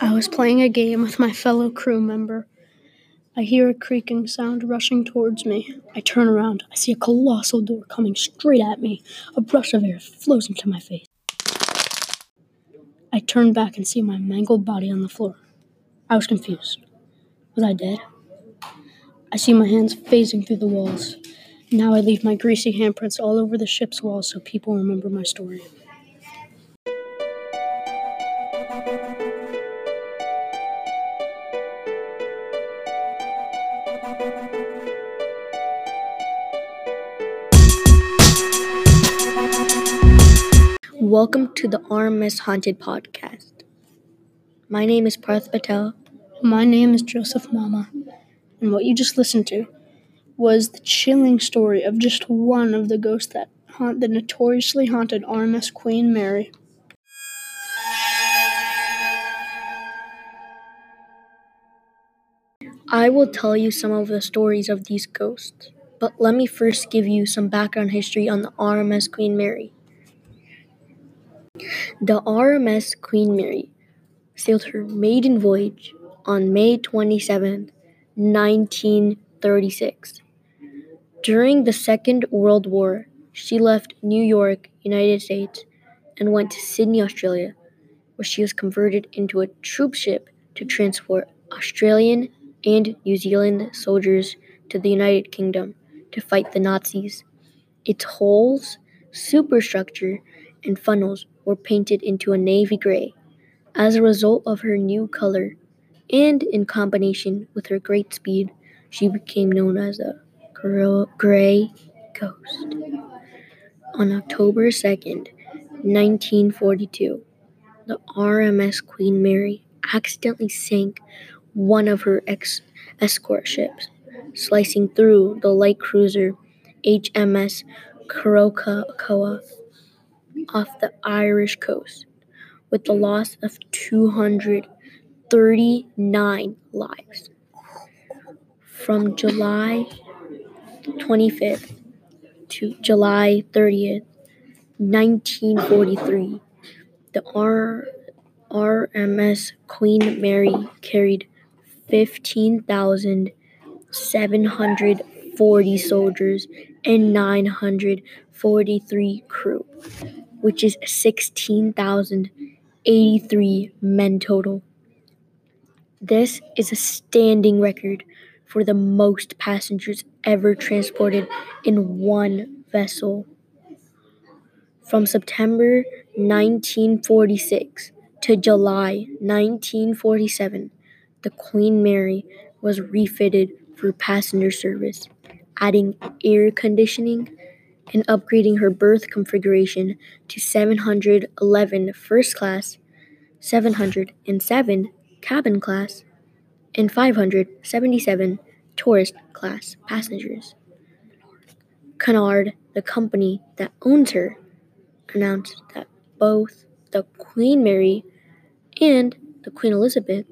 I was playing a game with my fellow crew member. I hear a creaking sound rushing towards me. I turn around. I see a colossal door coming straight at me. A rush of air flows into my face. I turn back and see my mangled body on the floor. I was confused. Was I dead? I see my hands phasing through the walls. Now I leave my greasy handprints all over the ship's walls so people remember my story. Welcome to the RMS Haunted Podcast. My name is Parth Patel. My name is Joseph Mama, and what you just listened to was the chilling story of just one of the ghosts that haunt the notoriously haunted RMS Queen Mary. I will tell you some of the stories of these ghosts, but let me first give you some background history on the RMS Queen Mary. The RMS Queen Mary sailed her maiden voyage on May 27, 1936. During the Second World War, she left New York, United States, and went to Sydney, Australia, where she was converted into a troop ship to transport Australian and New Zealand soldiers to the United Kingdom to fight the Nazis. Its hulls, superstructure, and funnels were painted into a navy gray. As a result of her new color, and in combination with her great speed, she became known as a Gray Ghost. On October 2nd, 1942, the RMS Queen Mary accidentally sank one of her ex- escort ships, slicing through the light cruiser HMS Curacoa off the Irish coast, with the loss of 239 lives. From July 25th to July 30th, 1943, the R- RMS Queen Mary carried 15,740 soldiers and 943 crew, which is 16,083 men total. This is a standing record for the most passengers ever transported in one vessel. From September 1946 to July 1947, the Queen Mary was refitted for passenger service, adding air conditioning and upgrading her berth configuration to 711 first class, 707 cabin class, and 577 tourist class passengers. Cunard, the company that owns her, announced that both the Queen Mary and the Queen Elizabeth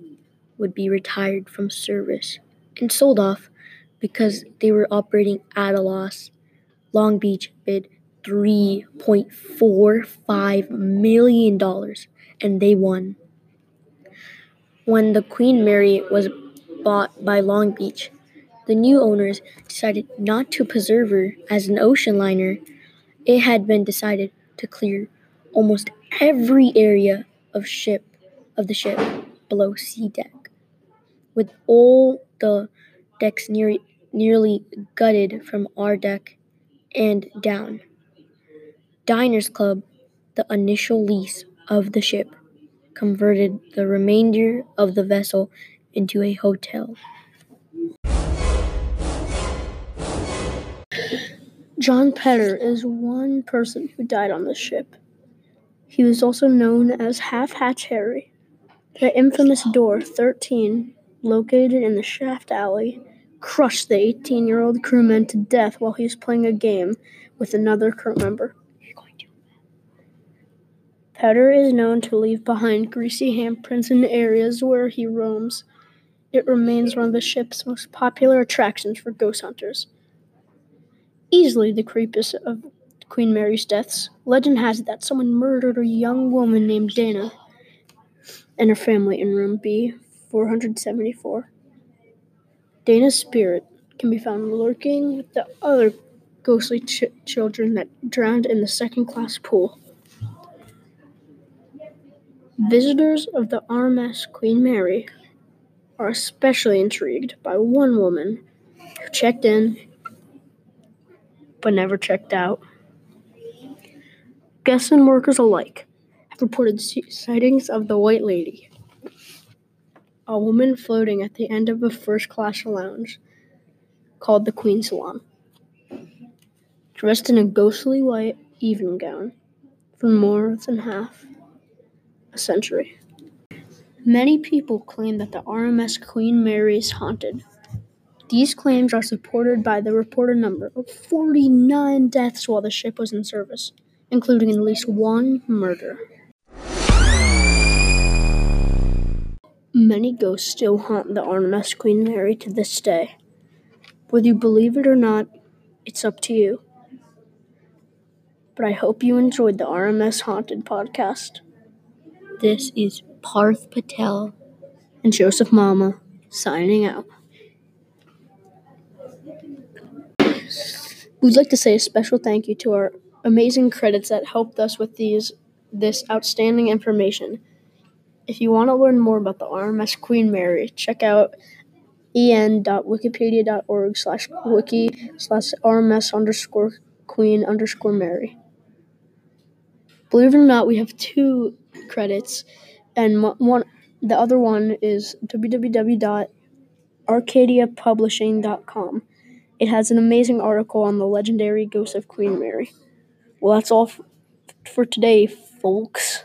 would be retired from service and sold off because they were operating at a loss. Long Beach bid $3.45 million and they won. When the Queen Mary was bought by Long Beach, the new owners decided not to preserve her as an ocean liner. It had been decided to clear almost every area of ship of the ship below C deck, with all the decks near, nearly gutted from our deck and down. Diners Club, the initial lease of the ship, converted the remainder of the vessel into a hotel. John Pedder is one person who died on the ship. He was also known as Half Hatch Harry. The infamous door 13, located in the shaft alley, crushed the 18 year old crewman to death while he was playing a game with another crew member. Pedder is known to leave behind greasy handprints in areas where he roams. It remains one of the ship's most popular attractions for ghost hunters. Easily the creepiest of Queen Mary's deaths, legend has it that someone murdered a young woman named Dana. and her family in room B 474. Dana's spirit can be found lurking with the other ghostly ch- children that drowned in the second class pool. Visitors of the RMS Queen Mary are especially intrigued by one woman who checked in but never checked out. Guests and workers alike have reported sightings of the White Lady, a woman floating at the end of a first class lounge called the Queen Salon, dressed in a ghostly white evening gown for more than half a century. Many people claim that the RMS Queen Mary is haunted. These claims are supported by the reported number of 49 deaths while the ship was in service, including at least one murder. Many ghosts still haunt the RMS Queen Mary to this day. Whether you believe it or not, it's up to you. But I hope you enjoyed the RMS Haunted podcast. This is Parth Patel and Joseph Mama signing out. We'd like to say a special thank you to our amazing credits that helped us with these this outstanding information. If you want to learn more about the RMS Queen Mary, check out en.wikipedia.org slash wiki slash RMS underscore Queen underscore Mary. Believe it or not, we have two credits, and one the other one is www.arcadiapublishing.com. It has an amazing article on the legendary ghost of Queen Mary. Well, that's all f- for today, folks.